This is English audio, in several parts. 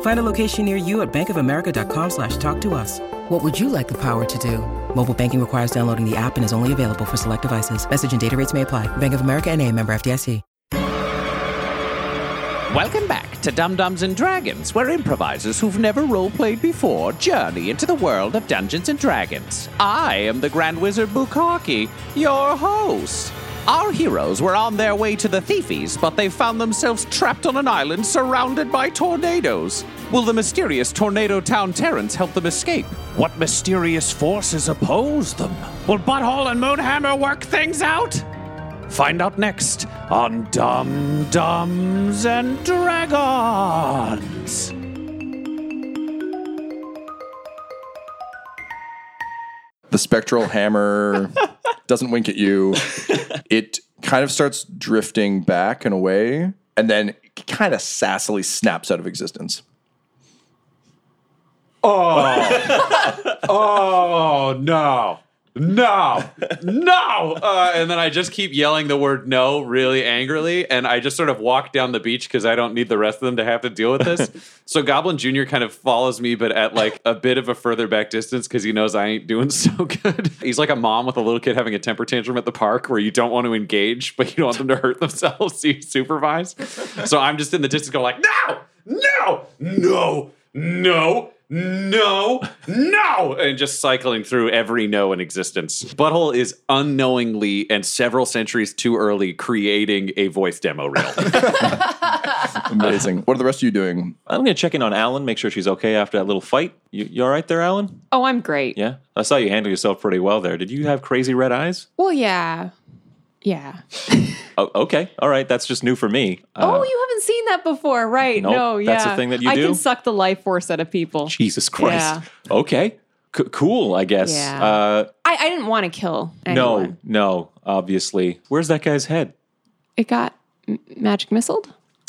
Find a location near you at bankofamerica.com slash talk to us. What would you like the power to do? Mobile banking requires downloading the app and is only available for select devices. Message and data rates may apply. Bank of America and a member FDIC. Welcome back to Dumb-Dumbs and Dragons, where improvisers who've never role-played before journey into the world of Dungeons and Dragons. I am the Grand Wizard Bukaki, your host. Our heroes were on their way to the Thiefies, but they found themselves trapped on an island surrounded by tornadoes. Will the mysterious Tornado Town Terrence help them escape? What mysterious forces oppose them? Will Butthole and Moonhammer work things out? Find out next on Dumb-Dumbs and Dragons. The spectral hammer doesn't wink at you. It kind of starts drifting back and away, and then kind of sassily snaps out of existence. Oh oh no. No, no. Uh, and then I just keep yelling the word no really angrily. And I just sort of walk down the beach because I don't need the rest of them to have to deal with this. so Goblin Jr. kind of follows me, but at like a bit of a further back distance because he knows I ain't doing so good. He's like a mom with a little kid having a temper tantrum at the park where you don't want to engage, but you don't want them to hurt themselves. So you supervise. So I'm just in the distance going like, no, no, no, no no, no, and just cycling through every no in existence. Butthole is unknowingly and several centuries too early creating a voice demo reel. Amazing. what are the rest of you doing? I'm going to check in on Alan, make sure she's okay after that little fight. You, you all right there, Alan? Oh, I'm great. Yeah? I saw you handle yourself pretty well there. Did you have crazy red eyes? Well, yeah. Yeah. Oh, okay. All right. That's just new for me. oh, you haven't seen that before, right? nope, no, yeah. that's a thing that you I do? can suck the life force out of people. Jesus Christ. Yeah. Okay. C- cool, I guess. Yeah. Uh, I, I didn't want to kill no, anyone. no, obviously. Where's that guy's head? It got m- magic missiled.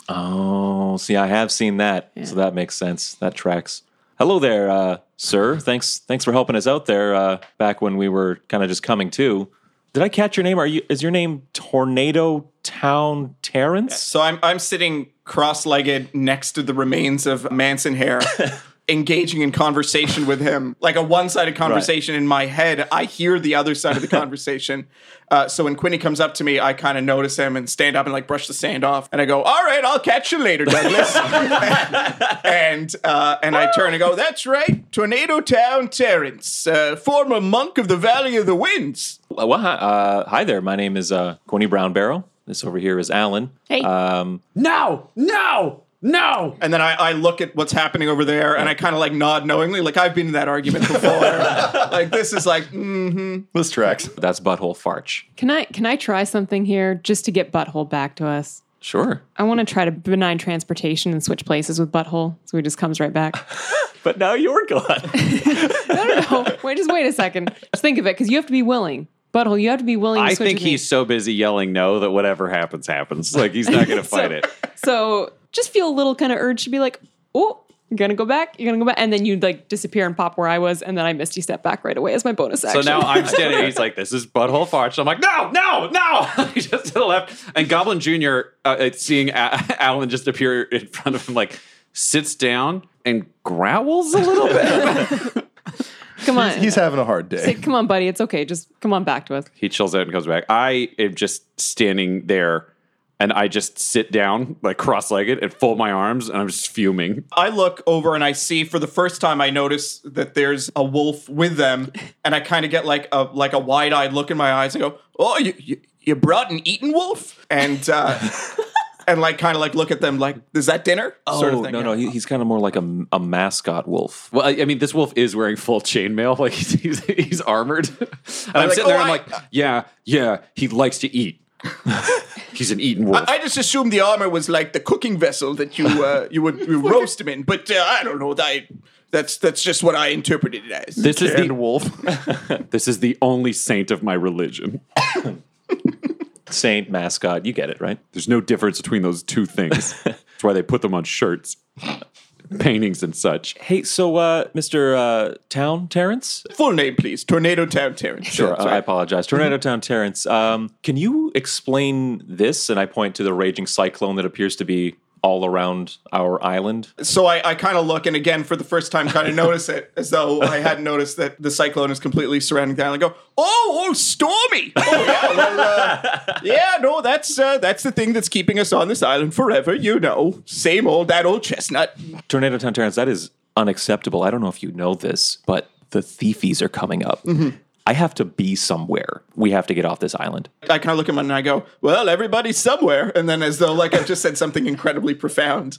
Oh, see, I have seen that. So that makes sense. That tracks. Hello there, uh, sir. Thanks thanks for helping us out there uh, back when we were kind of just coming to. Did I catch your name? Are you is your name Tornado Town Terrence? So I'm I'm sitting cross-legged next to the remains of Manson Hair, engaging in conversation with him, like a one-sided conversation in my head. I hear the other side of the conversation. Uh, so when Quinny comes up to me, I kind of notice him and stand up and like brush the sand off, and I go, "All right, I'll catch you later, Douglas." and uh, and I turn and go, "That's right, Tornado Town Terrence, uh, former monk of the Valley of the Winds." Well, hi, uh, hi there. My name is uh, Quinny Brown Barrel. This over here is Alan. Hey. Um, no, no, no. And then I, I look at what's happening over there, and I kind of like nod knowingly, like I've been in that argument before. like this is like, mm-hmm. This tracks. that's Butthole Farch. Can I can I try something here just to get Butthole back to us? Sure. I want to try to benign transposition and switch places with Butthole, so he just comes right back. But now you're gone. no, no, no. Wait, just wait a second. Just think of it, because you have to be willing. Butthole, you have to be willing. to I switch think with me. he's so busy yelling no that whatever happens, happens. Like he's not going to fight it. So just feel a little kind of urge to be like, oh, you're gonna go back, you're gonna go back, and then you'd like disappear and pop where I was, and then I misty step back right away as my bonus So now I'm standing. He's like, "This is butthole farts." I'm like, "No, no, no!" just to the left. And Goblin Junior, uh, uh, seeing A- Alan just appear in front of him, like, sits down and growls a little bit. Come on. He's having a hard Say, day. come on, buddy. It's okay. Just come on back to us. he chills out and comes back. I am just standing there and I just sit down, like cross legged, and fold my arms, and I'm just fuming. I look over and I see for the first time I notice that there's a wolf with them, and I kind of get like a like a wide eyed look in my eyes and go, "Oh, you you, you brought an eaten wolf?" And uh, and like kind of like look at them like, "Is that dinner?" sort of thing. Oh, no, no, he, he's kind of more like a, a mascot wolf. Well, I, I mean, this wolf is wearing full chainmail, like he's, he's, he's armored. And I'm like, sitting there, "Oh, I'm I- like, yeah, yeah, he likes to eat. He's an eating wolf. I just assumed the armor was like the cooking vessel that you uh, you would you roast him in, but uh, I don't know. That that's that's just what I interpreted it as. this is the wolf. this is the only saint of my religion. Saint, mascot, you get it, right? There's no difference between those two things. That's why they put them on shirts, paintings, and such. Hey, so uh, Mr. Uh, Town Terrence? Full name, please. Tornado Town Terrence. Sure, That's I apologize. Tornado Town Terrence, um, can you explain this? And I point to the raging cyclone that appears to be all around our island. So I, I kind of look, and again, for the first time, kind of notice it as though I hadn't noticed that the cyclone is completely surrounding the island. Go, oh, oh, stormy! Oh yeah, well, uh, yeah, no, that's uh, that's the thing that's keeping us on this island forever. You know, same old that old chestnut. Tornado Town Terrence, that is unacceptable. I don't know if you know this, but the thiefies are coming up. I have to be somewhere. We have to get off this island. I kind of look at him and I go, well, everybody's somewhere, and then as though like I've just said something incredibly profound,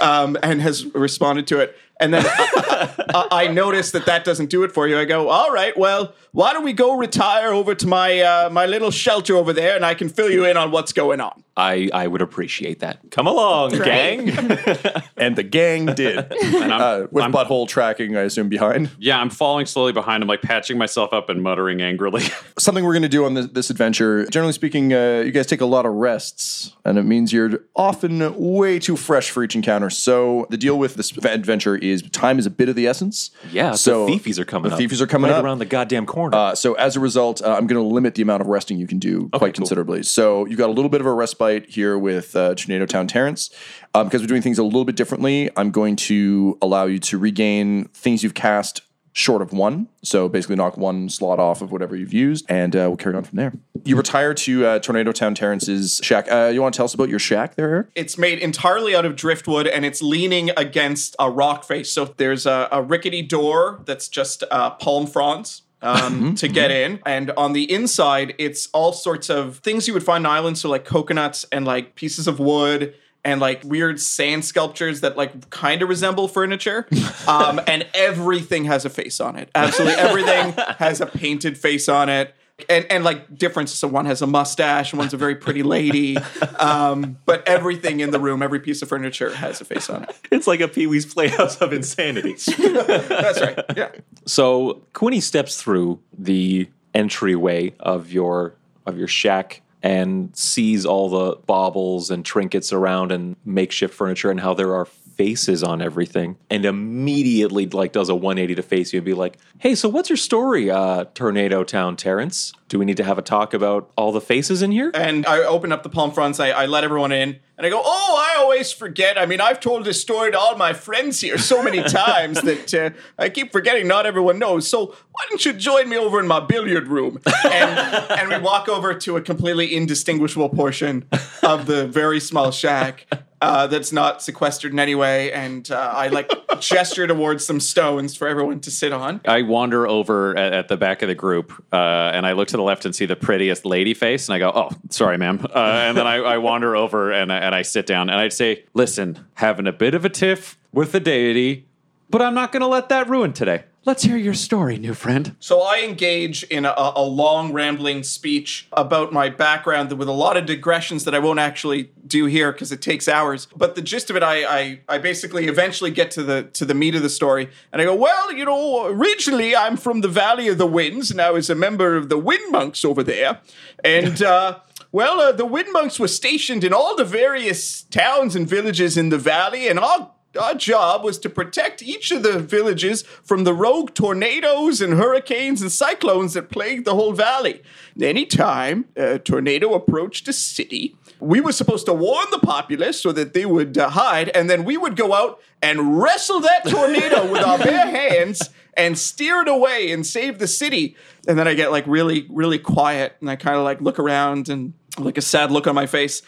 um, and has responded to it. And then I, I, I notice that that doesn't do it for you. I go, all right, well, why don't we go retire over to my uh, my little shelter over there, and I can fill you in on what's going on. I, I would appreciate that. Come along, gang. and the gang did. And I'm, Uh, with I'm- butthole tracking, I assume, behind. yeah, I'm following slowly behind I'm like patching myself up and muttering angrily. Something we're going to do on this, this adventure, generally speaking, uh, you guys take a lot of rests, and it means you're often way too fresh for each encounter. So the deal with this adventure is time is a bit of the essence. yeah, So the thiefies are coming the up. thiefies are coming right up. around the goddamn corner. Uh, so as a result, uh, I'm going to limit the amount of resting you can do quite cool. considerably. So you've got a little bit of a respite here with uh, Tornado Town Terrence. Um, because we're doing things a little bit differently, I'm going to allow you to regain things you've cast short of one. So basically knock one slot off of whatever you've used, and uh, we'll carry on from there. You retire to uh, Tornado Town Terrence's shack. Uh, you want to tell us about your shack there, Eric? It's made entirely out of driftwood, and it's leaning against a rock face. So there's a, a rickety door that's just uh, palm fronds. Um, to get in, and on the inside, it's all sorts of things you would find on islands. So like coconuts and like pieces of wood and like weird sand sculptures that like kind of resemble furniture. Um, and everything has a face on it. Absolutely everything has a painted face on it. And, and like differences. So one has a mustache and one's a very pretty lady. Um, but everything in the room, every piece of furniture has a face on it. it's like a Pee Wee's Playhouse of insanity. That's right. Yeah. So Quinny steps through the entryway of your of your shack and sees all the baubles and trinkets around and makeshift furniture and how there are faces on everything and immediately like does a 180 to face you and be like hey so what's your story uh tornado town terrence? Do we need to have a talk about all the faces in here? And I open up the palm fronts. I, I let everyone in, and I go, "Oh, I always forget. I mean, I've told this story to all my friends here so many times that uh, I keep forgetting. Not everyone knows. So why don't you join me over in my billiard room?" And and we walk over to a completely indistinguishable portion of the very small shack. Uh, that's not sequestered in any way, and uh, I like gesture towards some stones for everyone to sit on. I wander over at, at the back of the group, uh, and I look to the left and see the prettiest lady face, and I go, "Oh, sorry, ma'am." Uh, and then I, I wander over and I, and I sit down, and I'd say, "Listen, having a bit of a tiff with the deity, but I'm not going to let that ruin today. Let's hear your story, new friend." So I engage in a, a long, rambling speech about my background with a lot of digressions that I won't actually do here because it takes hours. But the gist of it, I, I I basically eventually get to the to the meat of the story, and I go, well, you know, originally I'm from the Valley of the Winds, and I was a member of the Wind Monks over there, and. uh Well, uh, the Wind Monks were stationed in all the various towns and villages in the valley, and our our job was to protect each of the villages from the rogue tornadoes and hurricanes and cyclones that plagued the whole valley. Anytime a tornado approached a city, we were supposed to warn the populace so that they would uh, hide, and then we would go out and wrestle that tornado with our bare hands and steer it away and save the city. And then I get like really, really quiet, and I kind of like look around and like a sad look on my face,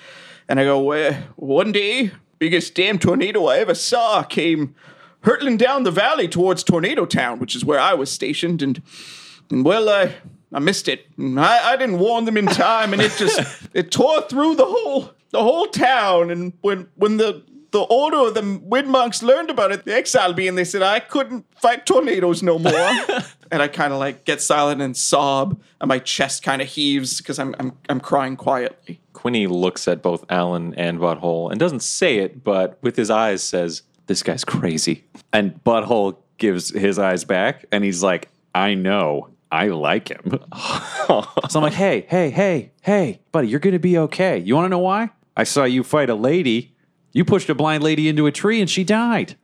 and I go, well, one day, biggest damn tornado I ever saw came hurtling down the valley towards Tornado Town, which is where I was stationed, and and well, I I missed it. I, I didn't warn them in time, and it just it tore through the whole the whole town. And when when the the order of the wind monks learned about it, they exiled me, and they said I couldn't fight tornadoes no more. and I kind of like get silent and sob, and my chest kind of heaves because I'm I'm I'm crying quietly. Quinny looks at both Alan and Butthole and doesn't say it, but with his eyes says, "This guy's crazy." And Butthole gives his eyes back and he's like, I know. I like him. so I'm like, hey, hey, hey, hey, buddy, you're going to be okay. You want to know why? I saw you fight a lady. You pushed a blind lady into a tree and she died.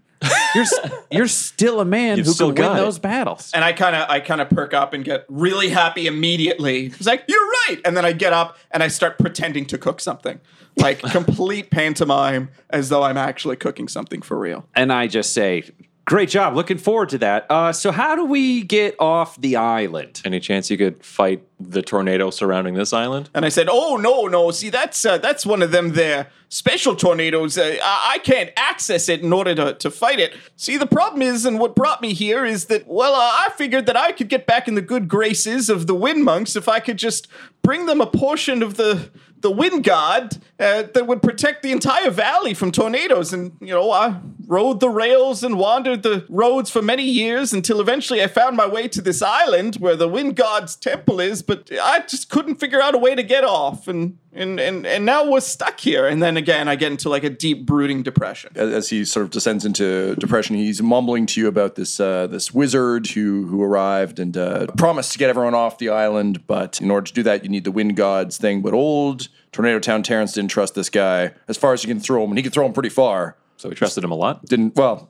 You're, you're still a man You've who still can win got it. those battles. And I kind of I kind of perk up and get really happy immediately. It's like you're right, and then I get up and I start pretending to cook something, like complete pantomime, as though I'm actually cooking something for real. and I just say, great job. Looking forward to that. Uh, so, how do we get off the island? Any chance you could fight the tornado surrounding this island? And I said, "Oh no, no! See, that's uh, that's one of them there special tornadoes. Uh, I-, can't access it in order to, to fight it. See, the problem is, and what brought me here is that well, uh, I figured that I could get back in the good graces of the wind monks if I could just bring them a portion of the the wind god uh, that would protect the entire valley from tornadoes. And you know, I rode the rails and wandered the roads for many years until eventually I found my way to this island where the wind god's temple is. But I just couldn't figure out a way to get off, and and and and now we're stuck here. And then again, I get into like a deep brooding depression. as, as he sort of descends into depression, he's mumbling to you about this uh, this wizard who who arrived and uh, promised to get everyone off the island. But in order to do that, you need the wind gods thing. But old Tornado Town Terrence didn't trust this guy as far as you can throw him, and he can throw him pretty far. So we trusted him a lot. Didn't well,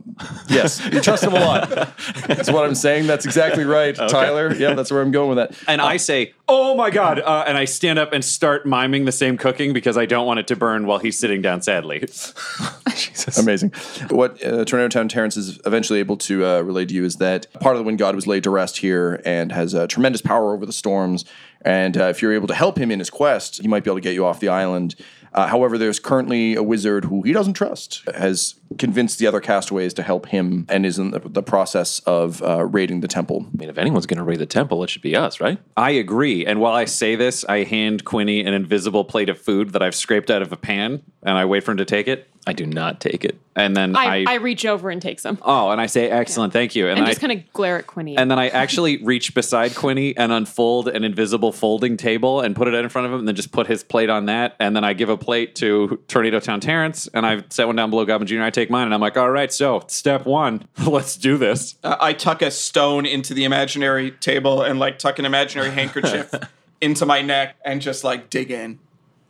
yes, you trust him a lot. That's what I'm saying. That's exactly right, Tyler. Yeah, that's where I'm going with that. And I say, oh my God. Uh, and I stand up and start miming the same cooking because I don't want it to burn while he's sitting down sadly. Amazing. What uh, Tornado Town Terrence is eventually able to uh, relay to you is that part of the Wind God was laid to rest here and has uh, tremendous power over the storms. And uh, if you're able to help him in his quest, he might be able to get you off the island. Uh, however, there's currently a wizard who he doesn't trust, has convinced the other castaways to help him, and is in the, the process of uh, raiding the temple. I mean, if anyone's going to raid the temple, it should be us, right? I agree. And while I say this, I hand Quinny an invisible plate of food that I've scraped out of a pan and I wait for him to take it. I do not take it. And then I, I, I reach over and take some. oh, and I say, excellent, thank you. And, and I just kind of glare at Quinny. and then I actually reach beside Quinny and unfold an invisible folding table and put it in front of him, and then just put his plate on that. And then I give a plate to Tornado Town Terrence, and I set one down below Goblin Jr. I take mine, and I'm like, all right, so step one, let's do this. Uh, I tuck a stone into the imaginary table and like tuck an imaginary handkerchief into my neck and just like dig in.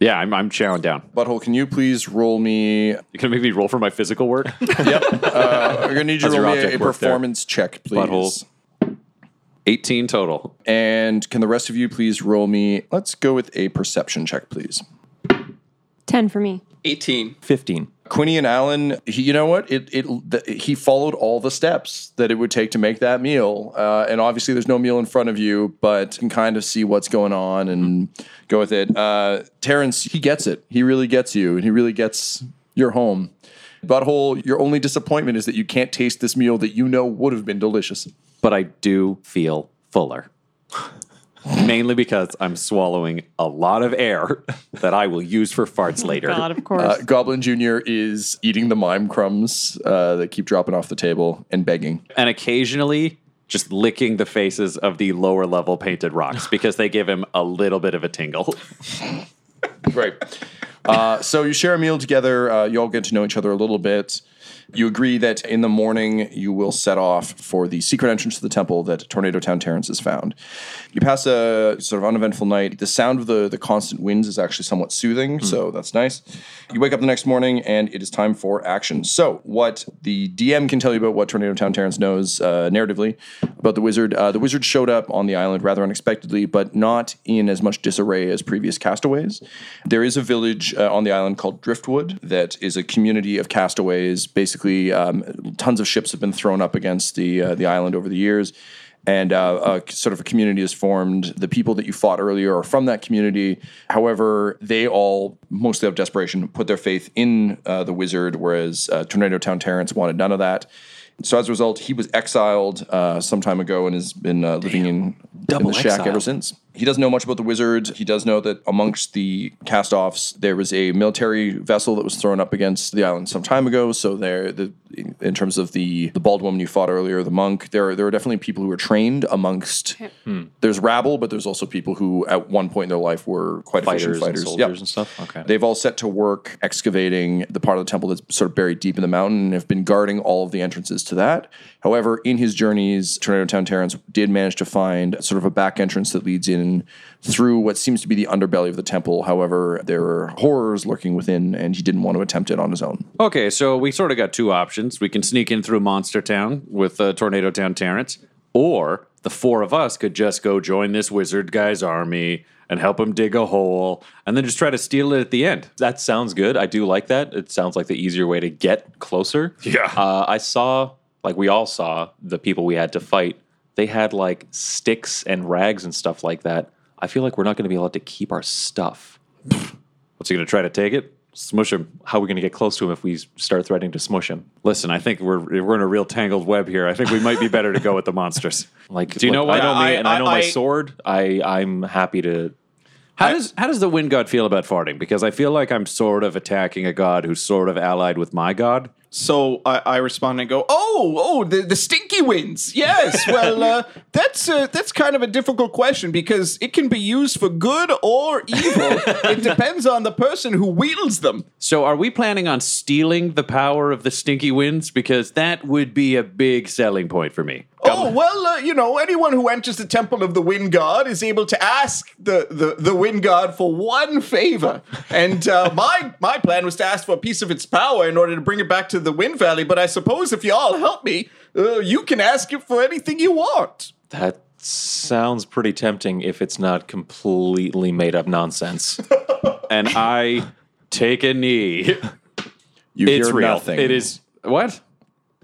Yeah, I'm, I'm chowing down. Butthole, can you please roll me? You gonna make me roll for my physical work? Yep. Uh, I'm gonna need you to roll your me a, object a work there? performance check, please. Butthole. 18 total. And can the rest of you please roll me? Let's go with a perception check, please. 10 for me. 18. 15. Quinny and Alan, he, you know what? It it the, he followed all the steps that it would take to make that meal, uh, and obviously there's no meal in front of you, but you can kind of see what's going on and go with it. Uh, Terrence, he gets it. He really gets you, and he really gets your home. Butthole, your only disappointment is that you can't taste this meal that you know would have been delicious. But I do feel fuller. Mainly because I'm swallowing a lot of air that I will use for farts later. God, of course. Uh, Goblin Junior is eating the mime crumbs uh, that keep dropping off the table and begging. and occasionally just licking the faces of the lower level painted rocks because they give him a little bit of a tingle. Great. Uh, so you share a meal together. Uh, you all get to know each other a little bit. You agree that in the morning you will set off for the secret entrance to the temple that Tornado Town Terrence has found. You pass a sort of uneventful night. The sound of the, the constant winds is actually somewhat soothing, so that's nice. You wake up the next morning and it is time for action. So, what the DM can tell you about what Tornado Town Terrence knows uh, narratively about the wizard uh, the wizard showed up on the island rather unexpectedly, but not in as much disarray as previous castaways. There is a village uh, on the island called Driftwood that is a community of castaways. Basically, um, tons of ships have been thrown up against the uh, the island over the years. And uh, a, sort of a community is formed. The people that you fought earlier are from that community. However, they all, mostly out of desperation, put their faith in uh, the wizard, whereas uh, Tornado Town Terrence wanted none of that. So as a result, he was exiled uh, some time ago and has been uh, living in, in Double the shack exile. ever since. He doesn't know much about the wizard. He does know that amongst the cast-offs, there was a military vessel that was thrown up against the island some time ago. So there, the, in terms of the the bald woman you fought earlier, the monk, there are, there are definitely people who are trained amongst. Hmm. There's rabble, but there's also people who at one point in their life were quite efficient Fighters and fighters, soldiers Yep. and stuff? Okay. They've all set to work excavating the part of the temple that's sort of buried deep in the mountain and have been guarding all of the entrances to that. However, in his journeys, Tornado Town Terrence did manage to find sort of a back entrance that leads in through what seems to be the underbelly of the temple. However, there are horrors lurking within, and he didn't want to attempt it on his own. Okay, so we sort of got two options. We can sneak in through Monster Town with uh, Tornado Town Terrence, or the four of us could just go join this wizard guy's army and help him dig a hole, and then just try to steal it at the end. That sounds good. I do like that. It sounds like the easier way to get closer. Yeah. Uh, I saw, like we all saw, the people we had to fight. They had like sticks and rags and stuff like that. I feel like we're not going to be allowed to keep our stuff. What's he going to try to take it? Smush him. How are we going to get close to him if we start threatening to smush him? Listen, I think we're we're in a real tangled web here. I think we might be better to go with the monsters. Like, Do you know look, what? I know me, I- and I know I- my I- sword. I I'm happy to. How does how does the wind god feel about farting? Because I feel like I'm sort of attacking a god who's sort of allied with my god. So I, I respond and go, "Oh, oh, the, the stinky winds. Yes. Well, uh, that's uh, that's kind of a difficult question because it can be used for good or evil. it depends on the person who wields them. So are we planning on stealing the power of the stinky winds? Because that would be a big selling point for me. Oh well, uh, you know, anyone who enters the temple of the wind god is able to ask the the, the wind god for one favor. And uh, my my plan was to ask for a piece of its power in order to bring it back to the Wind Valley. But I suppose if y'all help me, uh, you can ask it for anything you want. That sounds pretty tempting if it's not completely made up nonsense. And I take a knee. You It's hear real. nothing. It is what?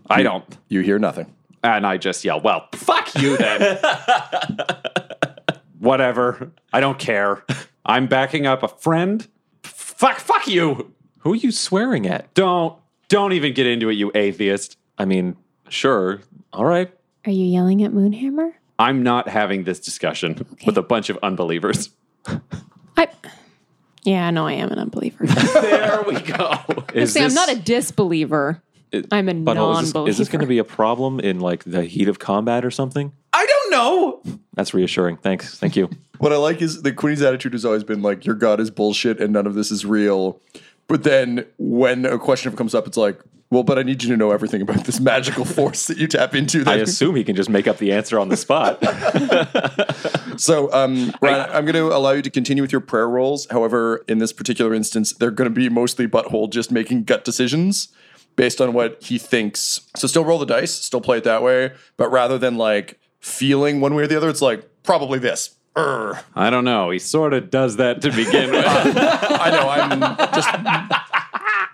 I don't. You hear nothing. And I just yell, "Well, fuck you then." Whatever. I don't care. I'm backing up a friend. Fuck fuck you. Who are you swearing at? Don't don't even get into it, you atheist. I mean, sure. All right. Are you yelling at Moonhammer? I'm not having this discussion with a bunch of unbelievers. I. Yeah, no, I am an unbeliever. There we go. Is See, I'm not a disbeliever. I'm a Butthole, is non-believer. this, is this going to be a problem in like the heat of combat or something? I don't know. That's reassuring. Thanks. Thank you. What I like is the Queenie's attitude has always been like, your God is bullshit and none of this is real. But then when a question comes up, it's like, well, but I need you to know everything about this magical force that you tap into. I assume he can just make up the answer on the spot. So, um, Ryan, I'm going to allow you to continue with your prayer rolls. However, in this particular instance, they're going to be mostly butthole just making gut decisions based on what he thinks. So, still roll the dice, still play it that way, but rather than like feeling one way or the other, it's like probably this. I don't know. He sort of does that to begin with. I know. I'm just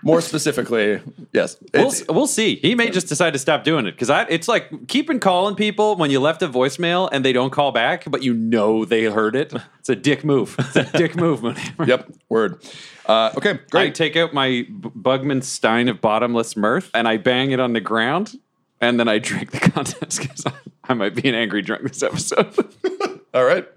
more specifically. Yes, We'll, we'll see. He may just decide to stop doing it because it's like keeping calling people when you left a voicemail and they don't call back, but you know they heard it. It's a dick move. It's a dick move, yep. Word. Uh, okay. I take out my Bugman Stein of bottomless mirth and I bang it on the ground, and then I drink the contents because I, I might be an angry drunk this episode. All right.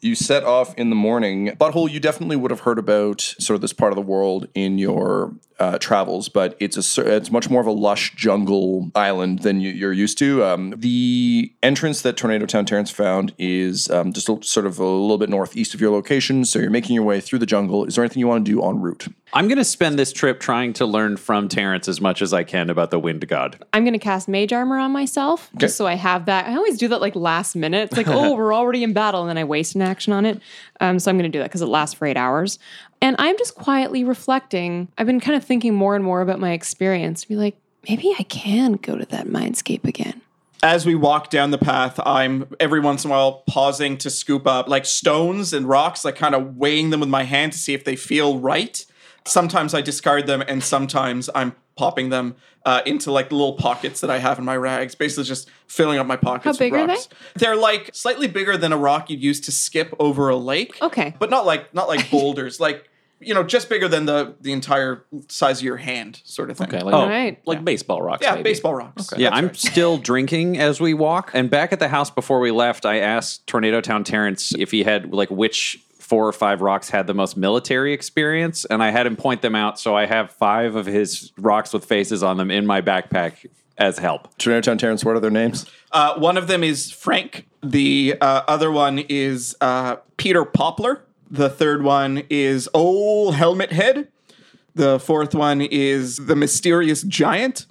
You set off in the morning. Butthole, you definitely would have heard about sort of this part of the world in your uh, travels, but it's a it's much more of a lush jungle island than you, you're used to. Um, the entrance that Tornado Town Terrence found is um, just a, sort of a little bit northeast of your location. So you're making your way through the jungle. Is there anything you want to do en route? I'm going to spend this trip trying to learn from Terrence as much as I can about the Wind God. I'm gonna cast mage armor on myself just so I have that. I always do that like last minute. It's like, oh, we're already in battle, and then I waste an action on it. Um, so I'm gonna do that because it lasts for eight hours. And I'm just quietly reflecting. I've been kind of thinking more and more about my experience. Be like, maybe I can go to that mindscape again. As we walk down the path, I'm every once in a while pausing to scoop up like stones and rocks, like kind of weighing them with my hand to see if they feel right. Sometimes I discard them, and sometimes I'm popping them uh, into like little pockets that I have in my rags, basically just filling up my pockets. How big with are they? They're like slightly bigger than a rock you'd use to skip over a lake. Okay. but not like not like boulders, like you know, just bigger than the the entire size of your hand, sort of thing. Okay, like, Oh. Right. like baseball rocks. yeah, maybe. baseball rocks. Yeah, I'm right. still drinking as we walk. And back at the house before we left, I asked Tornado Town Terrence if he had like which four or five rocks had the most military experience, and I had him point them out. So I have five of his rocks with faces on them in my backpack as help. Tornado Town Terrence, what are their names? Uh, one of them is Frank. The uh, other one is uh, Peter Poplar. The third one is Old Helmet Head. The fourth one is the Mysterious Giant.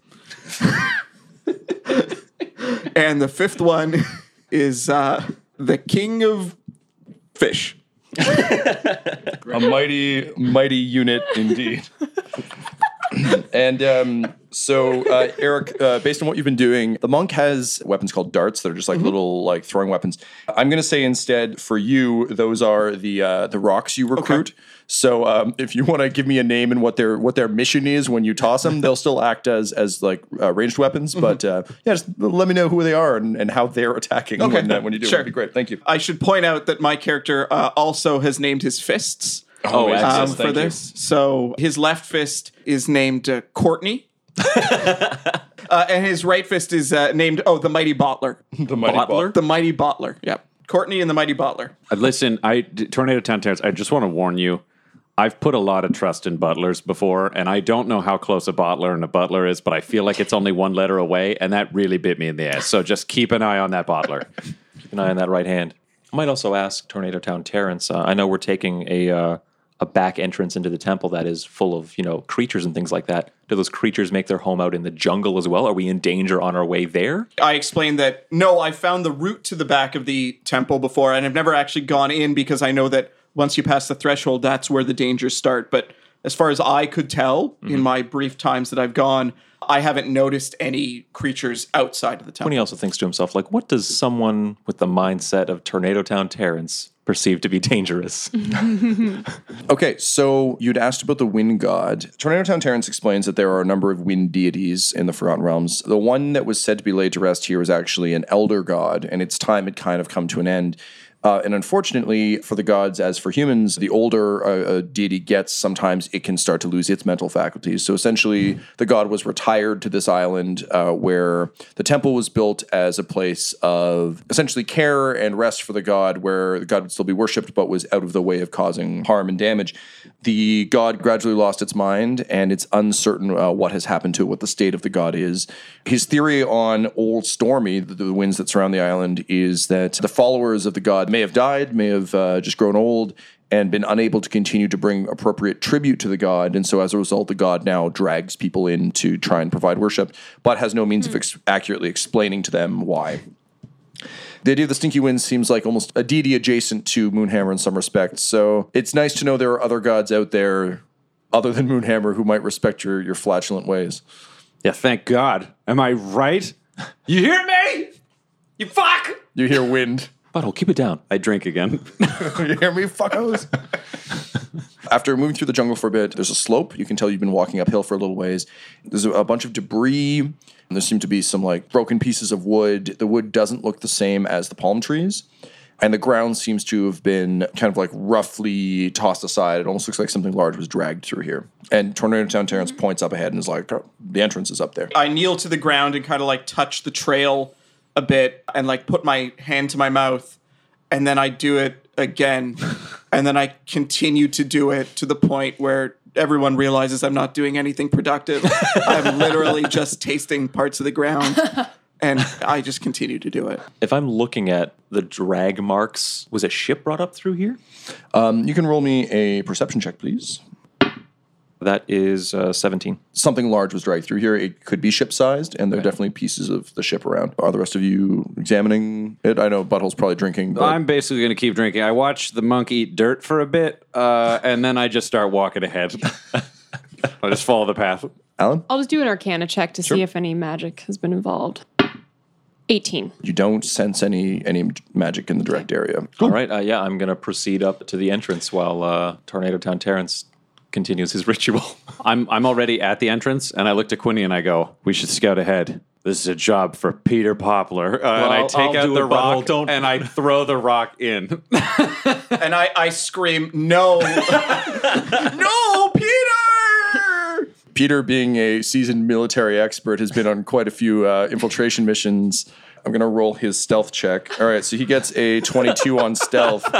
and the fifth one is uh, the King of Fish. A mighty, mighty unit indeed. and um, so, uh, Eric, uh, based on what you've been doing, the monk has weapons called darts that are just like little like throwing weapons. I'm going to say instead for you, those are the uh, the rocks you recruit. So, um, if you want to give me a name and what their what their mission is when you toss them, they'll still act as as like uh, ranged weapons. But uh, yeah, just let me know who they are and, and how they're attacking Okay. when, uh, when you do. Sure. That'd be great. Thank you. I should point out that my character uh, also has named his fists. Oh, um, for Thank you. this. So his left fist is named uh, Courtney. uh, and his right fist is uh, named, oh, the Mighty Bottler. The mighty Bottler? The Mighty Bottler. Yep. Courtney and the Mighty Bottler. Uh, Listen, I Tornado Town Terrence. I just want to warn you. I've put a lot of trust in butlers before, and I don't know how close a bottler and a butler is, but I feel like it's only one letter away, and that really bit me in the ass. So just keep an eye on that bottler. Keep an eye on that right hand. I might also ask Tornado Town Terrence. Uh, I know we're taking a uh, a back entrance into the temple that is full of you know creatures and things like that. Do those creatures make their home out in the jungle as well? Are we in danger on our way there? I explained that, no, I found the route to the back of the temple before, and I've never actually gone in because I know that once you pass the threshold, that's where the dangers start. But as far as I could tell in mm-hmm. my brief times that I've gone, I haven't noticed any creatures outside of the temple. When he also thinks to himself, like, what does someone with the mindset of Tornado Town Terrence perceive to be dangerous? Okay, so you'd asked about the wind god. Tornado Town Terrence explains that there are a number of wind deities in the Forgotten Realms. The one that was said to be laid to rest here was actually an elder god, and its time had kind of come to an end. Uh, and unfortunately, for the gods, as for humans, the older a, a deity gets, sometimes it can start to lose its mental faculties. So essentially, the god was retired to this island uh, where the temple was built as a place of essentially care and rest for the god, where the god would still be worshipped, but was out of the way of causing harm and damage. The god gradually lost its mind, and it's uncertain uh, what has happened to it, what the state of the god is. His theory on Old Stormy, the, the winds that surround the island, is that the followers of the god may have died, may have uh, just grown old, and been unable to continue to bring appropriate tribute to the god. And so as a result, the god now drags people in to try and provide worship, but has no means of ex- accurately explaining to them why. The idea of the stinky winds seems like almost a deity adjacent to Moonhammer in some respects. So it's nice to know there are other gods out there other than Moonhammer who might respect your, your flatulent ways. Yeah, thank God. Am I right? You hear me? You fuck! You hear wind. Butthole, keep it down. I drink again. you hear me, fuckos? After moving through the jungle for a bit, there's a slope. You can tell you've been walking uphill for a little ways. There's a, a bunch of debris. And there seem to be some like broken pieces of wood. The wood doesn't look the same as the palm trees. And the ground seems to have been kind of like roughly tossed aside. It almost looks like something large was dragged through here. And Tornado Town Terrence points up ahead and is like, "Oh, the entrance is up there. I kneel to the ground and kind of like touch the trail a bit and like put my hand to my mouth and then I do it again and then I continue to do it to the point where everyone realizes I'm not doing anything productive. I'm literally just tasting parts of the ground. And I just continue to do it. If I'm looking at the drag marks, was a ship brought up through here? Um, you can roll me a perception check, please. That is uh, 17. Something large was dragged through here. It could be ship sized, and there are definitely pieces of the ship around. Are the rest of you examining it? I know Butthole's probably drinking. But I'm basically going to keep drinking. I watch the monk eat dirt for a bit, uh, and then I just start walking ahead. I just follow the path. Alan, I'll just do an arcana check to see if any magic has been involved. 18. you don't sense any any magic in the direct area. All right. Uh, yeah, I'm going to proceed up to the entrance while uh, Tornado Town Terrence continues his ritual. I'm I'm already at the entrance, and I look to Quinny and I go, "We should scout ahead. This is a job for Peter Poplar." Uh, and I take I'll out the rock Don't- and I throw the rock in. And I, I scream, no, no, Peter! Peter, being a seasoned military expert, has been on quite a few uh, infiltration missions. I'm going to roll his stealth check. All right, so he gets a 22 on stealth.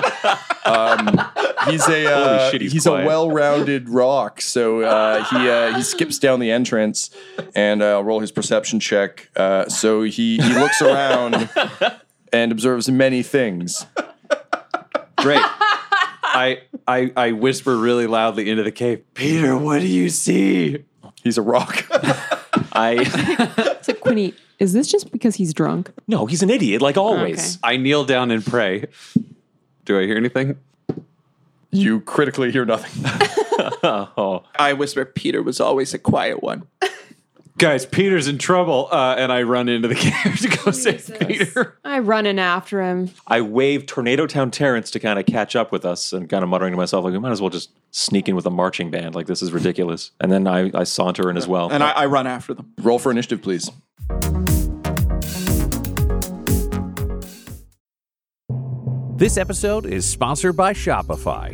Um, he's a uh, shit, he's he's, a well-rounded rock, so uh, he uh, he skips down the entrance, and uh, I'll roll his perception check. Uh, so he he looks around and observes many things. Great. I, I I whisper really loudly into the cave. Peter, what do you see? He's a rock. I It's like Quinny, is this just because he's drunk? no, he's an idiot like always. Okay. I kneel down and pray. Do I hear anything? you critically hear nothing. Oh, I whisper, Peter was always a quiet one. Guys, Peter's in trouble, uh, and I run into the cave to go save Peter. I run in after him. I wave Tornado Town Terrence to kind of catch up with us, and kind of muttering to myself like, we might as well just sneak in with a marching band. Like this is ridiculous. And then I, I saunter in as well. And I, I run after them. roll for initiative, please. This episode is sponsored by Shopify.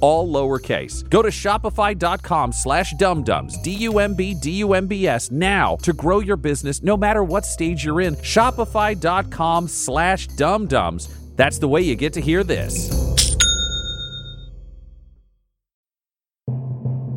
all lowercase. Go to shopify.com slash dumbdumbs, D-U-M-B, D-U-M-B-S, now to grow your business no matter what stage you're in. Shopify.com slash dumbdumbs. That's the way you get to hear this.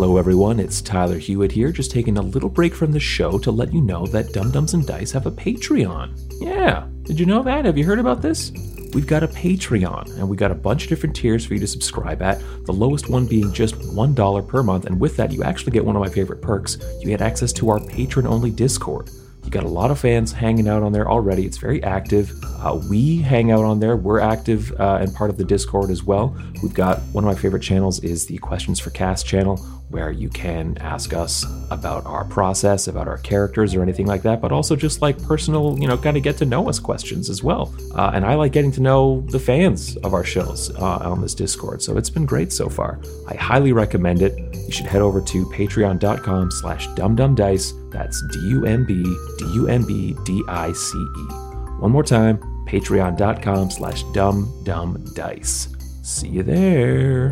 Hello, everyone. It's Tyler Hewitt here, just taking a little break from the show to let you know that Dumb-Dumbs and Dice have a Patreon. Yeah, did you know that? Have you heard about this? We've got a Patreon, and we got a bunch of different tiers for you to subscribe at. The lowest one being just $1 per month, and with that, you actually get one of my favorite perks. You get access to our patron only Discord. You got a lot of fans hanging out on there already. It's very active. Uh, we hang out on there. We're active uh, and part of the Discord as well. We've got one of my favorite channels is the Questions for Cast channel, where you can ask us about our process, about our characters, or anything like that. But also just like personal, you know, kind of get to know us questions as well. Uh, and I like getting to know the fans of our shows uh, on this Discord. So it's been great so far. I highly recommend it. You should head over to patreon.com/slash dumbdumbdice. That's D-U-M-B D-U-M-B-D-I-C-E. One more time, patreon.com slash dumbdumbdice. See you there.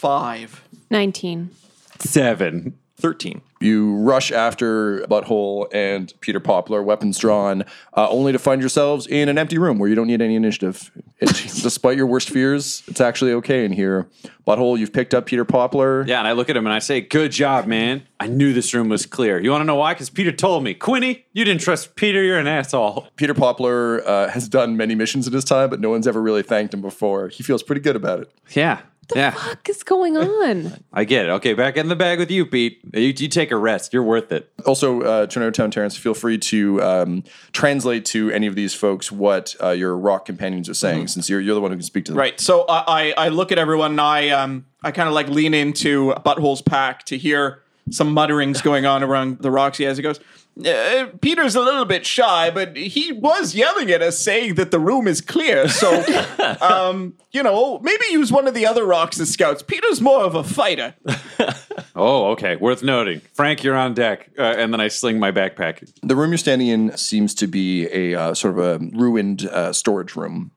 Five. 19. Seven. 13. You rush after Butthole and Peter Poplar, weapons drawn, uh, only to find yourselves in an empty room where you don't need any initiative. It, despite your worst fears, it's actually okay in here. Butthole, you've picked up Peter Poplar. Yeah, and I look at him and I say, Good job, man. I knew this room was clear. You want to know why? Because Peter told me. Quinny, you didn't trust Peter. You're an asshole. Peter Poplar uh, has done many missions in his time, but no one's ever really thanked him before. He feels pretty good about it. Yeah. Yeah. Fuck is going on? I get it. Okay, back in the bag with you, Pete. You, you take a rest. You're worth it. Also, uh, Tornado Town Terrence, feel free to um, translate to any of these folks what uh, your rock companions are saying, since you're, you're the one who can speak to them. Right. So I, I, I look at everyone and I um I kind of like lean into Butthole's pack to hear some mutterings going on around the rocks he has. He goes, uh, Peter's a little bit shy, but he was yelling at us saying that the room is clear. So, um, you know, maybe use one of the other rocks as scouts. Peter's more of a fighter. Oh, okay. Worth noting. Frank, you're on deck. Uh, and then I sling my backpack. The room you're standing in seems to be a uh, sort of a ruined uh, storage room.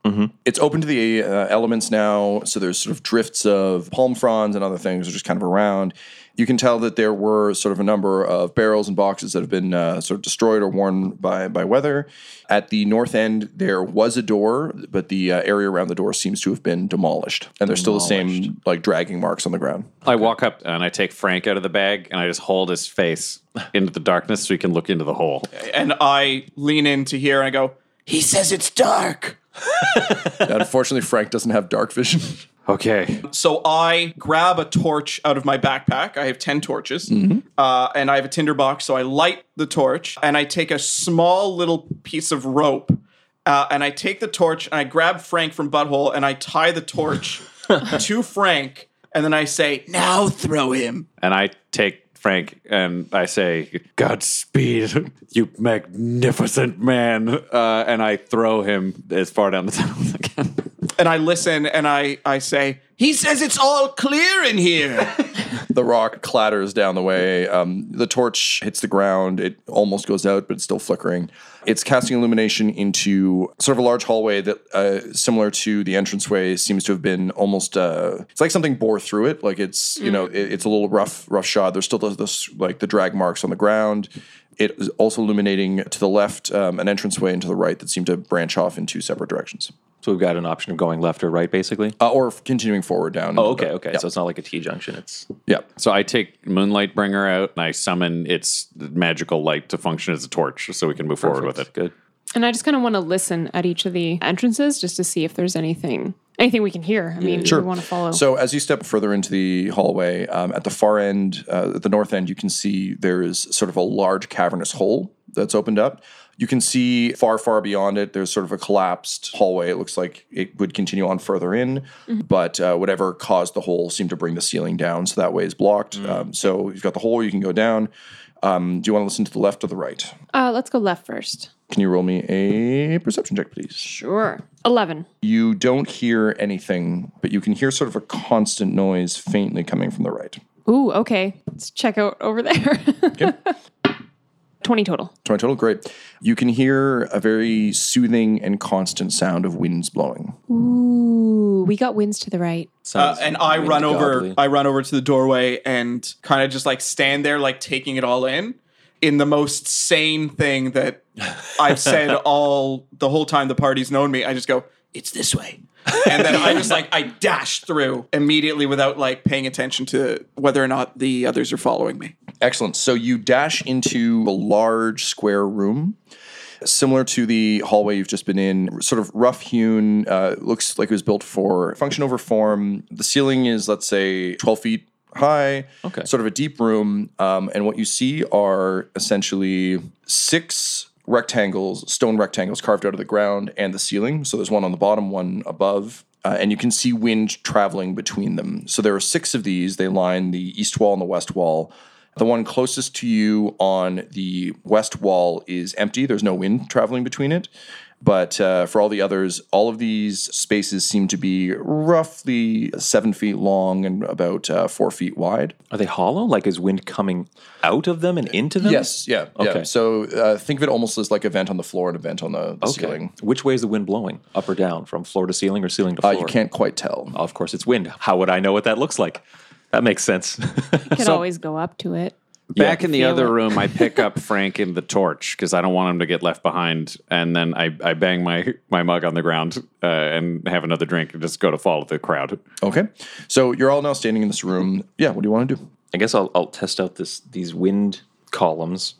It's open to the uh, elements now, so there's sort of drifts of palm fronds and other things are just kind of around. You can tell that there were sort of a number of barrels and boxes that have been uh, sort of destroyed or worn by by weather. At the north end, there was a door, but the uh, area around the door seems to have been demolished, and there's still the same like dragging marks on the ground. I walk up and I take Frank out of the bag and I just hold his face into the darkness so he can look into the hole. And I lean in to hear and I go, he says it's dark. Unfortunately, Frank doesn't have dark vision. Okay. So I grab a torch out of my backpack. I have 10 torches. Uh, and I have a tinderbox. So I light the torch and I take a small little piece of rope. Uh, and I take the torch and I grab Frank from Butthole and I tie the torch to Frank. And then I say, now throw him. And I take Frank and I say, Godspeed, you magnificent man. Uh, and I throw him as far down the tunnel as I can. And I listen and I, I say, he says it's all clear in here. The rock clatters down the way. Um, the torch hits the ground. It almost goes out, but it's still flickering. It's casting illumination into sort of a large hallway that, uh, similar to the entranceway, seems to have been almost. Uh, it's like something bore through it. Like it's you know it, it's a little rough, rough shot. There's still this, this like the drag marks on the ground. It is also illuminating to the left um, an entranceway and to the right that seem to branch off in two separate directions, So we've got an option of going left or right, basically. uh, or continuing forward down. Oh, okay, okay. Yeah. So it's not like a T junction. It's yeah. So I take Moonlight Bringer out and I summon its magical light to function as a torch so we can move forward with it. good. And I just kind of want to listen at each of the entrances just to see if there's anything anything we can hear. I mean, sure. we want to follow. So as you step further into the hallway, um, at the far end, uh, at the north end, you can see there is sort of a large cavernous hole that's opened up. You can see far, far beyond it. There's sort of a collapsed hallway. It looks like it would continue on further in, but uh, whatever caused the hole seemed to bring the ceiling down, so that way is blocked. Um, so you've got the hole. You can go down. Um, do you want to listen to the left or the right? uh, let's go left first. Can you roll me a perception check, please? Sure. 11. You don't hear anything, but you can hear sort of a constant noise faintly coming from the right. Ooh, okay. Let's check out over there. okay. 20 total. 20 total, great. You can hear a very soothing and constant sound of winds blowing. Ooh, we got winds to the right. Uh, and I windy run over. I run over to the doorway and kind of just like stand there, like taking it all in, in the most sane thing that I've said all the whole time the party's known me. I just go, "It's this way," and then I just like I dash through immediately without like paying attention to whether or not the others are following me. Excellent. So you dash into a large square room. Similar to the hallway you've just been in, sort of rough hewn, uh, looks like it was built for function over form. The ceiling is, let's say, 12 feet high, Okay. sort of a deep room. Um, and what you see are essentially six rectangles, stone rectangles carved out of the ground and the ceiling. So there's one on the bottom, one above. Uh, and you can see wind traveling between them. So there are six of these. They line the east wall and the west wall. The one closest to you on the west wall is empty. There's no wind traveling between it. But uh, for all the others, all of these spaces seem to be roughly seven feet long and about uh, four feet wide. Are they hollow? Like is wind coming out of them and into them? Yes, yeah, yeah. Okay. So uh, think of it almost as like a vent on the floor and a vent on the, the Okay. ceiling. Which way is the wind blowing? Up or down? From floor to ceiling or ceiling to Uh, floor? you can't quite tell. Of course, it's wind. How would I know what that looks like? That makes sense. Could always go up to it. Back in the other it. room, I pick up Frank in the torch because I don't want him to get left behind. And then I, I bang my, my mug on the ground uh, and have another drink and just go to follow the crowd. Okay. So you're all now standing in this room. Yeah, what do you want to do? I guess I'll, I'll test out this these wind columns.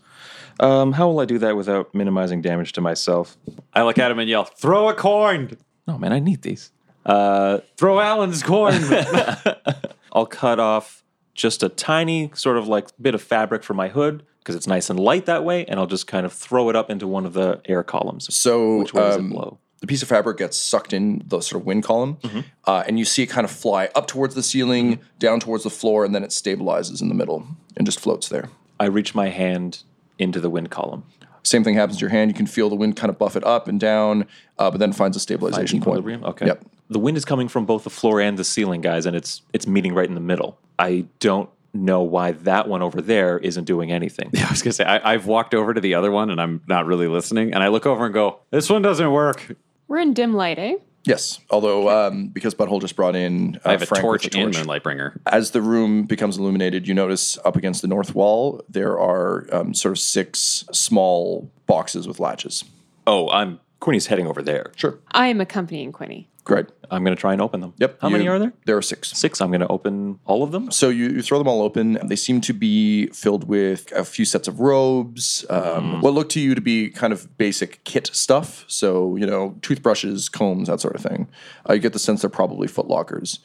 Um, how will I do that without minimizing damage to myself? I look at him and yell, "Throw a coin! No, man, I need these. Uh, Throw Alan's coin!" I'll cut off just a tiny sort of like bit of fabric for my hood because it's nice and light that way, and I'll just kind of throw it up into one of the air columns. So Which way does um, it blow? the piece of fabric gets sucked in the sort of wind column, Mm-hmm. uh, and you see it kind of fly up towards the ceiling, down towards the floor, and then it stabilizes in the middle and just floats there. I reach my hand into the wind column. Same thing happens to your hand. You can feel the wind kind of buff it up and down, uh, but then finds a stabilization point. Equilibrium. Okay. Yep. The wind is coming from both the floor and the ceiling, guys, and it's it's meeting right in the middle. I don't know why that one over there isn't doing anything. Yeah, I was gonna say I, I've walked over to the other one and I'm not really listening, and I look over and go, "This one doesn't work." We're in dim light, eh? Yes. Although um, because Butthole just brought in, uh, I have a Frank with torch, the and Moonlight Bringer. As the room becomes illuminated, you notice up against the north wall there are um, sort of six small boxes with latches. Oh, I'm Quinny's heading over there. Sure. I am accompanying Quinny. Great. I'm going to try and open them. Yep. How many are there? There are six. Six. I'm going to open all of them. So you, you throw them all open. They seem to be filled with a few sets of robes, um, what look to you to be kind of basic kit stuff. So, you know, toothbrushes, combs, that sort of thing. Uh, you get the sense they're probably foot lockers.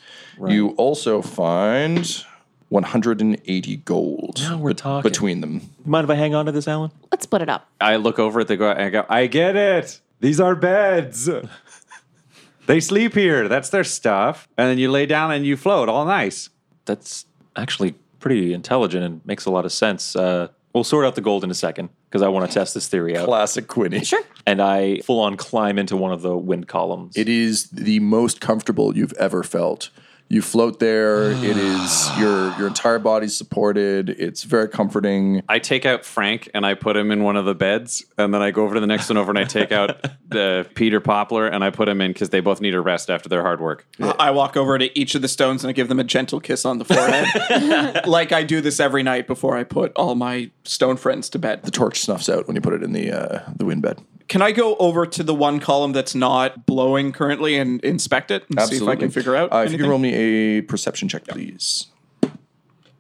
You also find 180 gold Now we're bet- talking. between them. Mind if I hang on to this, Alan? Let's split it up. I look over at the guy and I go, "I get it. These are beds. they sleep here. That's their stuff. And then you lay down and you float, all nice." That's actually pretty intelligent and makes a lot of sense. Uh, we'll sort out the gold in a second because I want to test this theory out. Classic Quinny. Sure. And I full on climb into one of the wind columns. It is the most comfortable you've ever felt. You float there. it is your your entire body's supported. It's very comforting. I take out Frank and I put him in one of the beds, and then I go over to the next one over and I take out the Peter Poplar and I put him in because they both need a rest after their hard work. I walk over to each of the stones and I give them a gentle kiss on the forehead, like I do this every night before I put all my stone friends to bed. The torch snuffs out when you put it in the uh, the wind bed. Can I go over to the one column that's not blowing currently and inspect it and see if I can figure out? Uh, if you can roll me a perception check, please.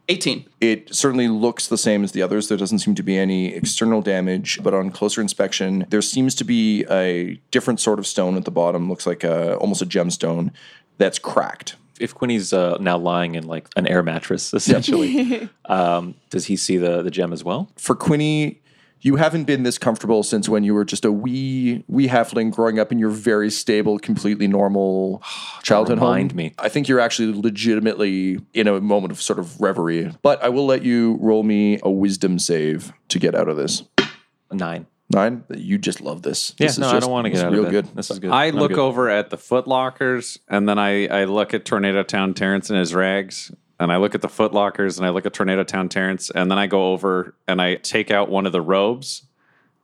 18. It certainly looks the same as the others. There doesn't seem to be any external damage, but on closer inspection, there seems to be a different sort of stone at the bottom. Looks like a, almost a gemstone that's cracked. If Quinny's uh, now lying in like an air mattress, essentially, um, does he see the the gem as well? For Quinny, you haven't been this comfortable since when you were just a wee wee halfling growing up in your very stable, completely normal childhood Remind home. me. I think you're actually legitimately in a moment of sort of reverie. But I will let you roll me a wisdom save to get out of this. Nine. Nine. You just love this. Yeah, This is no, I don't want to get out real of good. good. This is good. I I'm look good. over at the Foot Lockers and then I, I look at Tornado Town Terrence and his rags. And I look at the Foot Lockers and I look at Tornado Town Terrence. And then I go over and I take out one of the robes.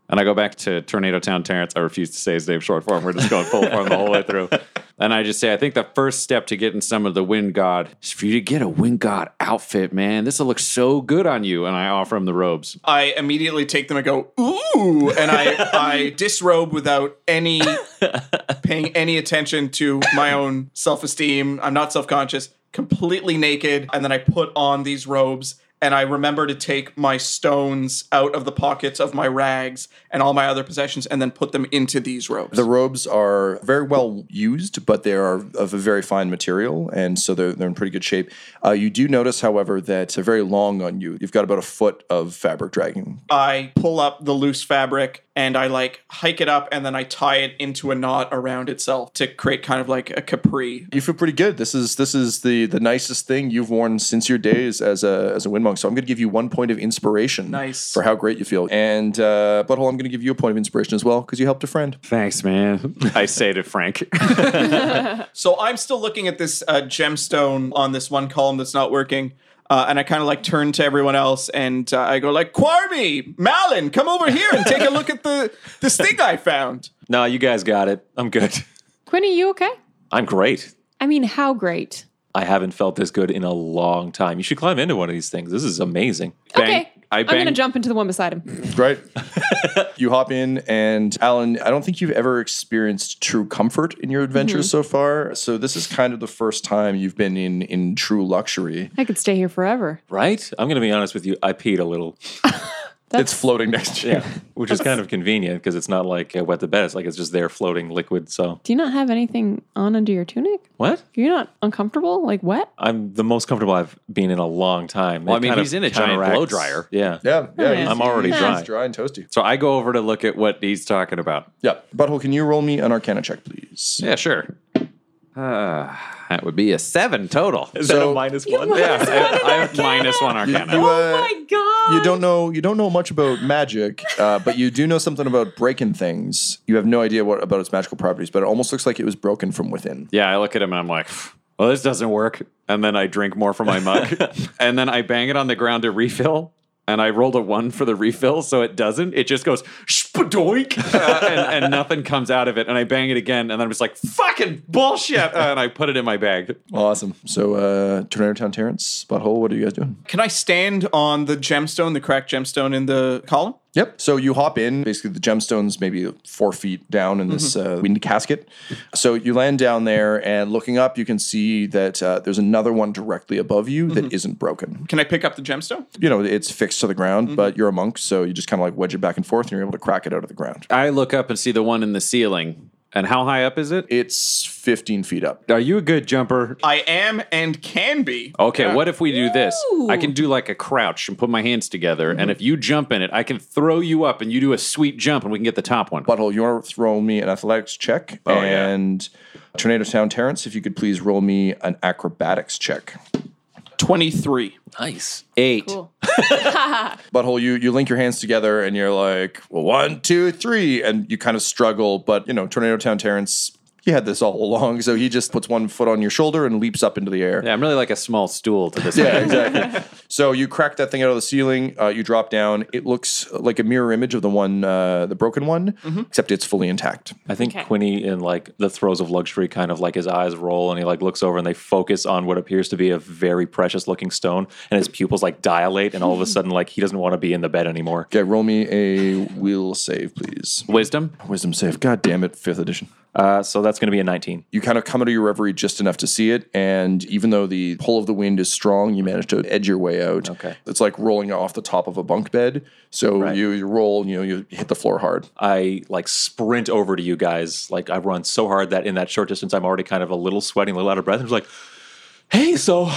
And I go back to Tornado Town Terrence. I refuse to say his name short form. We're just going full form the whole way through. And I just say, I think the first step to getting some of the Wind God is for you to get a Wind God outfit, man. This will look so good on you. And I offer him the robes. I immediately take them and go, ooh, and I, I disrobe without any paying any attention to my own self esteem. I'm not self conscious, completely naked. And then I put on these robes and I remember to take my stones out of the pockets of my rags and all my other possessions and then put them into these robes. The robes are very well used, but they are of a very fine material, and so they're, they're in pretty good shape. Uh, you do notice, however, that they're very long on you. You've got about a foot of fabric dragging. I pull up the loose fabric and I like hike it up and then I tie it into a knot around itself to create kind of like a capri. You feel pretty good. This is this is the the nicest thing you've worn since your days as a as a wind monk. So I'm going to give you one point of inspiration. Nice. for how great you feel. And uh, butthole, I'm going to give you a point of inspiration as well because you helped a friend. Thanks, man. I say to Frank. So I'm still looking at this uh, gemstone on this one column that's not working. Uh, and I kind of like turn to everyone else and uh, I go like, Quarmy, Malin, come over here and take a look at the this thing I found. No, you guys got it. I'm good. Quinny, you okay? I'm great. I mean, how great? I haven't felt this good in a long time. You should climb into one of these things. This is amazing. Bang- okay. I I'm going to jump into the one beside him. Right. you hop in, and Alan, I don't think you've ever experienced true comfort in your adventures mm-hmm. so far. So this is kind of the first time you've been in in true luxury. I could stay here forever. Right? I'm going to be honest with you. I peed a little. it's floating next to you. Yeah. Which is kind of convenient because it's not like uh, wet the bed. It's like it's just there floating liquid. So, Do you not have anything on under your tunic? what? You're not uncomfortable? Like wet? I'm the most comfortable I've been in a long time. Well, I mean, he's of in a giant blow dryer. Yeah. Yeah, yeah. yeah. he's- I'm already he's dry. dry and toasty. so I go over to look at what he's talking about. Yeah, butthole. Can you roll me an Arcana check, please? Yeah, sure. Uh, that would be a seven total. Is So- that a minus one? yeah, I, I have minus one arcana. You, uh, Oh my god! you don't know you don't know much about magic, uh, but you do know something about breaking things. You have no idea what about its magical properties, but it almost looks like it was broken from within. Yeah, I look at him and I'm like, well, this doesn't work. And then I drink more from my mug. and then I bang it on the ground to refill. And I rolled a one for the refill, so it doesn't. It just goes spadoink, uh, and, and nothing comes out of it. And I bang it again, and then I'm just like, fucking bullshit. Uh, and I put it in my bag. Awesome. So, uh, Tornado Town Terrence, butthole. What are you guys doing? Can I stand on the gemstone, the cracked gemstone in the column? Yep. So you hop in. Basically, the gemstone's maybe four feet down in this uh, wind casket. So you land down there, and looking up, you can see that uh, there's another one directly above you that isn't broken. Can I pick up the gemstone? You know, it's fixed to the ground, but you're a monk, so you just kind of like wedge it back and forth, and you're able to crack it out of the ground. I look up and see the one in the ceiling. And how high up is it? It's 15 feet up. Are you a good jumper? I am and can be. Okay, what if we do this? I can do like a crouch and put my hands together, and if you jump in it, I can throw you up and you do a sweet jump and we can get the top one. Butthole, you want to throw me an athletics check, Oh, yeah. and Tornado Town Terrence, if you could please roll me an acrobatics check. 23. Nice. Eight. Cool. butthole you you link your hands together and you're like well, one two three and you kind of struggle but you know tornado town terrence he had this all along so he just puts one foot on your shoulder and leaps up into the air Yeah, I'm really like a small stool to this. yeah exactly so you crack that thing out of the ceiling uh, you drop down it looks like a mirror image of the one uh, the broken one except it's fully intact I think Okay. Quinny in like the throes of luxury kind of like his eyes roll and he like looks over and they focus on what appears to be a very precious looking stone and his pupils like dilate and all of a sudden like he doesn't want to be in the bed anymore. okay roll me a will save please Wisdom. wisdom save god damn it fifth edition Uh, so that's going to be a 19. You kind of come out of your reverie just enough to see it, and even though the pull of the wind is strong, you manage to edge your way out. Okay. It's like rolling off the top of a bunk bed. So Right. you, you roll, you know, you hit the floor hard. I like sprint over to you guys. Like I run so hard that in that short distance, I'm already kind of a little sweating, a little out of breath. I'm just like, "Hey, so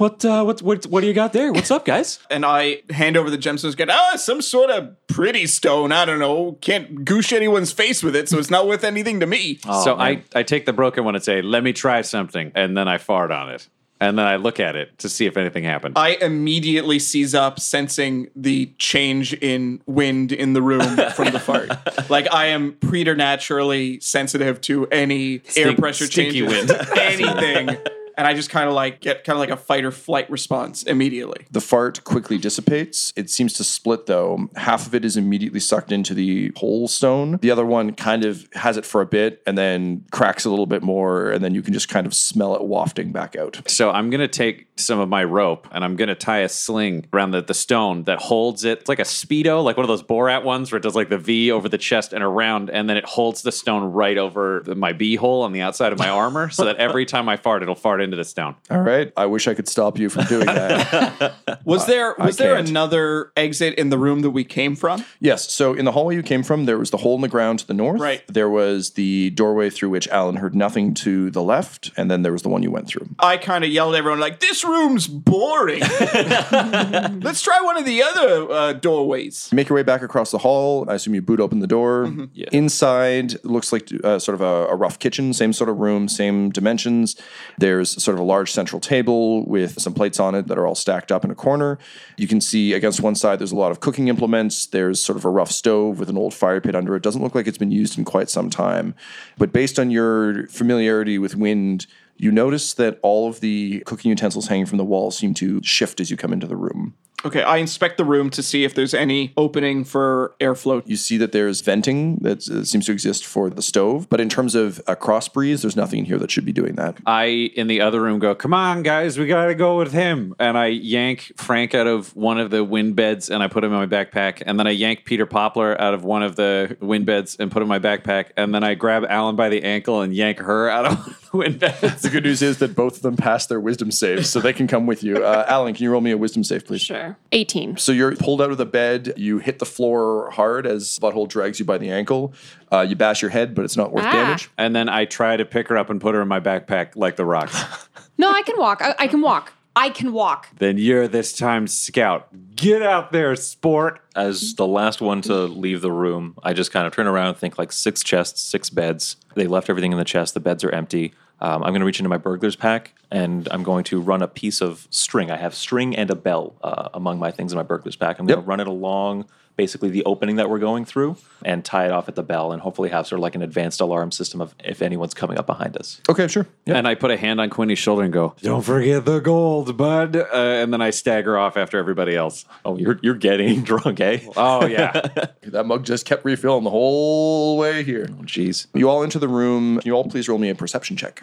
what? Uh, what? What? What do you got there? What's up, guys?" And I hand over the gemstones. Get ah, some sort of pretty stone. I don't know. Can't goosh anyone's face with it, so it's not worth anything to me. so I, I take the broken one and say, let me try something. And then I fart on it. And then I look at it to see if anything happened. I immediately seize up, sensing the change in wind in the room from the fart. Like I am preternaturally sensitive to any air pressure stinky changes, wind. anything, and I just kind of like get kind of like a fight or flight response immediately. The fart quickly dissipates. It seems to split though. Half of it is immediately sucked into the whole stone. The other one kind of has it for a bit and then cracks a little bit more, and then you can just kind of smell it wafting back out. So I'm gonna take some of my rope and I'm gonna tie a sling around the, the stone that holds it. It's like a speedo, like one of those Borat ones where it does like the V over the chest and around, and then it holds the stone right over the- my bee hole on the outside of my armor, so that every time I fart, it'll fart into the stone. All right. I wish I could stop you from doing that. Was there was there can't. another exit in the room that we came from? Yes. So in the hallway you came from, there was the hole in the ground to the north. Right. There was the doorway through which Alan heard nothing to the left, and then there was the one you went through. I kind of yelled at everyone like, "This room's boring. Let's try one of the other uh, doorways." Make your way back across the hall. I assume you boot open the door. Mm-hmm. Inside looks like uh, sort of a, a rough kitchen, same sort of room, same dimensions. There's sort of a large central table with some plates on it that are all stacked up in a corner. You can see against one side there's a lot of cooking implements. There's sort of a rough stove with an old fire pit under it. Doesn't look like it's been used in quite some time. But based on your familiarity with wind, you notice that all of the cooking utensils hanging from the wall seem to shift as you come into the room. Okay, I inspect the room to see if there's any opening for airflow. You see that there's venting that uh, seems to exist for the stove, but in terms of a cross breeze, there's nothing in here that should be doing that. I in the other room go, come on, guys, we gotta go with him. And I yank Frank out of one of the wind beds and I put him in my backpack. And then I yank Peter Poplar out of one of the wind beds and put him in my backpack. And then I grab Alan by the ankle and yank her out of the wind beds. The good news is that both of them passed their wisdom saves, so they can come with you. Uh, Alan, can you roll me a wisdom save, please? Sure. 18. So you're pulled out of the bed. You hit the floor hard as Butthole drags you by the ankle. Uh, you bash your head, but it's not worth Ah. damage. And then I try to pick her up and put her in my backpack like the rocks. No, I can walk. I, I can walk. I can walk. then you're this time scout. Get out there, sport. As the last one to leave the room, I just kind of turn around and think like six chests, six beds. They left everything in the chest. The beds are empty. Um, I'm going to reach into my burglar's pack and I'm going to run a piece of string. I have string and a bell uh, among my things in my burglar's pack. I'm going Yep. to run it along basically the opening that we're going through and tie it off at the bell and hopefully have sort of like an advanced alarm system of if anyone's coming up behind us. Okay, sure. Yeah. And I put a hand on Quinny's shoulder and go, Don't forget the gold, bud. Uh, and then I stagger off after everybody else. Oh, you're, you're getting drunk, eh? Oh, yeah. That mug just kept refilling the whole way here. Oh, Jeez. You all enter the room. Can you all please roll me a perception check?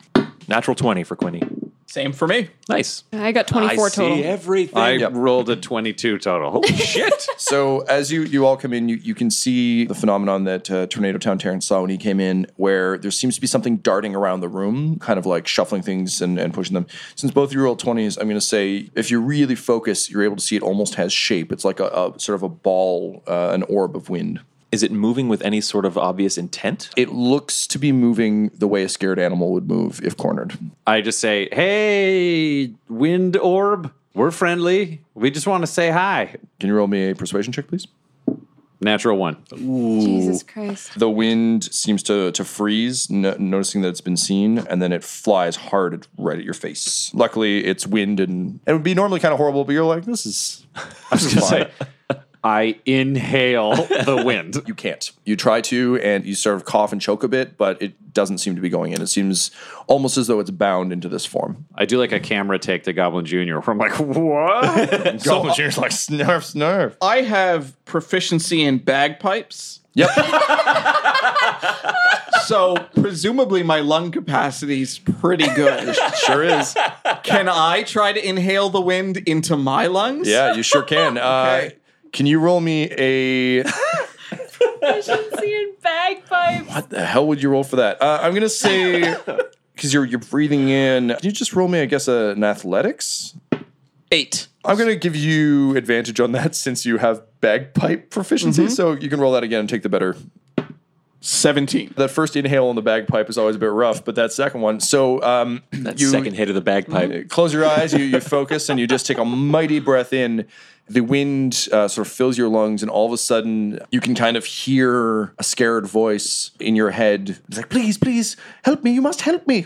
Natural 20 for Quinny. Same for me. Nice. I got 24 I total. see everything. I Yep. rolled a 22 total. Holy shit. So as you you all come in, you, you can see the phenomenon that uh, Tornado Town Terrence saw when he came in, where there seems to be something darting around the room, kind of like shuffling things and, and pushing them. Since both of you rolled twenties, I'm going to say if you really focus, you're able to see it almost has shape. It's like a, a sort of a ball, uh, an orb of wind. Is it moving with any sort of obvious intent? It looks to be moving the way a scared animal would move if cornered. I just say, Hey, wind orb, we're friendly. We just want to say hi. Can you roll me a persuasion check, please? Natural one. Jesus Christ. The wind seems to to freeze, n- noticing that it's been seen, and then it flies hard at, right at your face. Luckily, it's wind, and it would be normally kind of horrible, but you're like, this is. I was going to say, I inhale the wind. You can't. You try to, and you sort of cough and choke a bit, but it doesn't seem to be going in. It seems almost as though it's bound into this form. I do like a camera take to Goblin Jr. where I'm like, what? Goblin Jr.'s like, snarf, snarf. I have proficiency in bagpipes. Yep. So presumably my lung capacity's pretty good. sure is. Can I try to inhale the wind into my lungs? Yeah, you sure can. Uh, Okay. Can you roll me a proficiency in bagpipes. What the hell would you roll for that? Uh, I'm gonna say because you're you're breathing in. Can you just roll me, I guess, a, an athletics? Eight. I'm gonna give you advantage on that since you have bagpipe proficiency. So you can roll that again and take the better. 17. That first inhale on the bagpipe is always a bit rough, but that second one. So um, That you second hit of the bagpipe. close your eyes, you, you focus, and you just take a mighty breath in. The wind uh, sort of fills your lungs, and all of a sudden, you can kind of hear a scared voice in your head. It's like, please, please, help me. You must help me.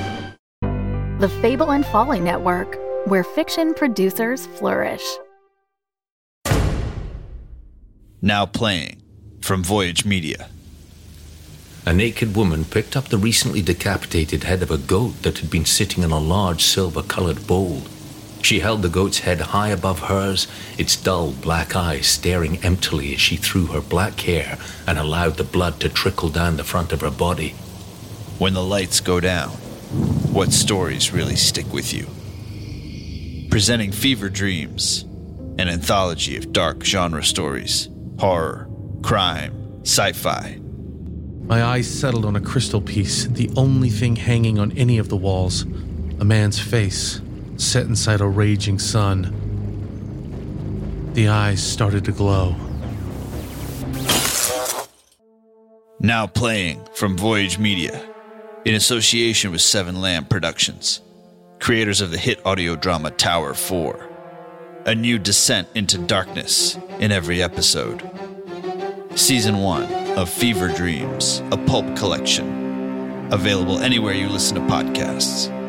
The Fable and Folly Network, where fiction producers flourish. Now playing from Voyage Media. A naked woman picked up the recently decapitated head of a goat that had been sitting in a large silver colored bowl. She held the goat's head high above hers, its dull black eyes staring emptily as she threw her black hair and allowed the blood to trickle down the front of her body. When the lights go down, what stories really stick with you? Presenting Fever Dreams, an anthology of dark genre stories horror, crime, sci fi. My eyes settled on a crystal piece, the only thing hanging on any of the walls. A man's face, set inside a raging sun. The eyes started to glow. Now playing from Voyage Media, in association with Seven Lamb Productions, creators of the hit audio drama Tower 4. A new descent into darkness in every episode. Season 1 of Fever Dreams, a pulp collection. Available anywhere you listen to podcasts.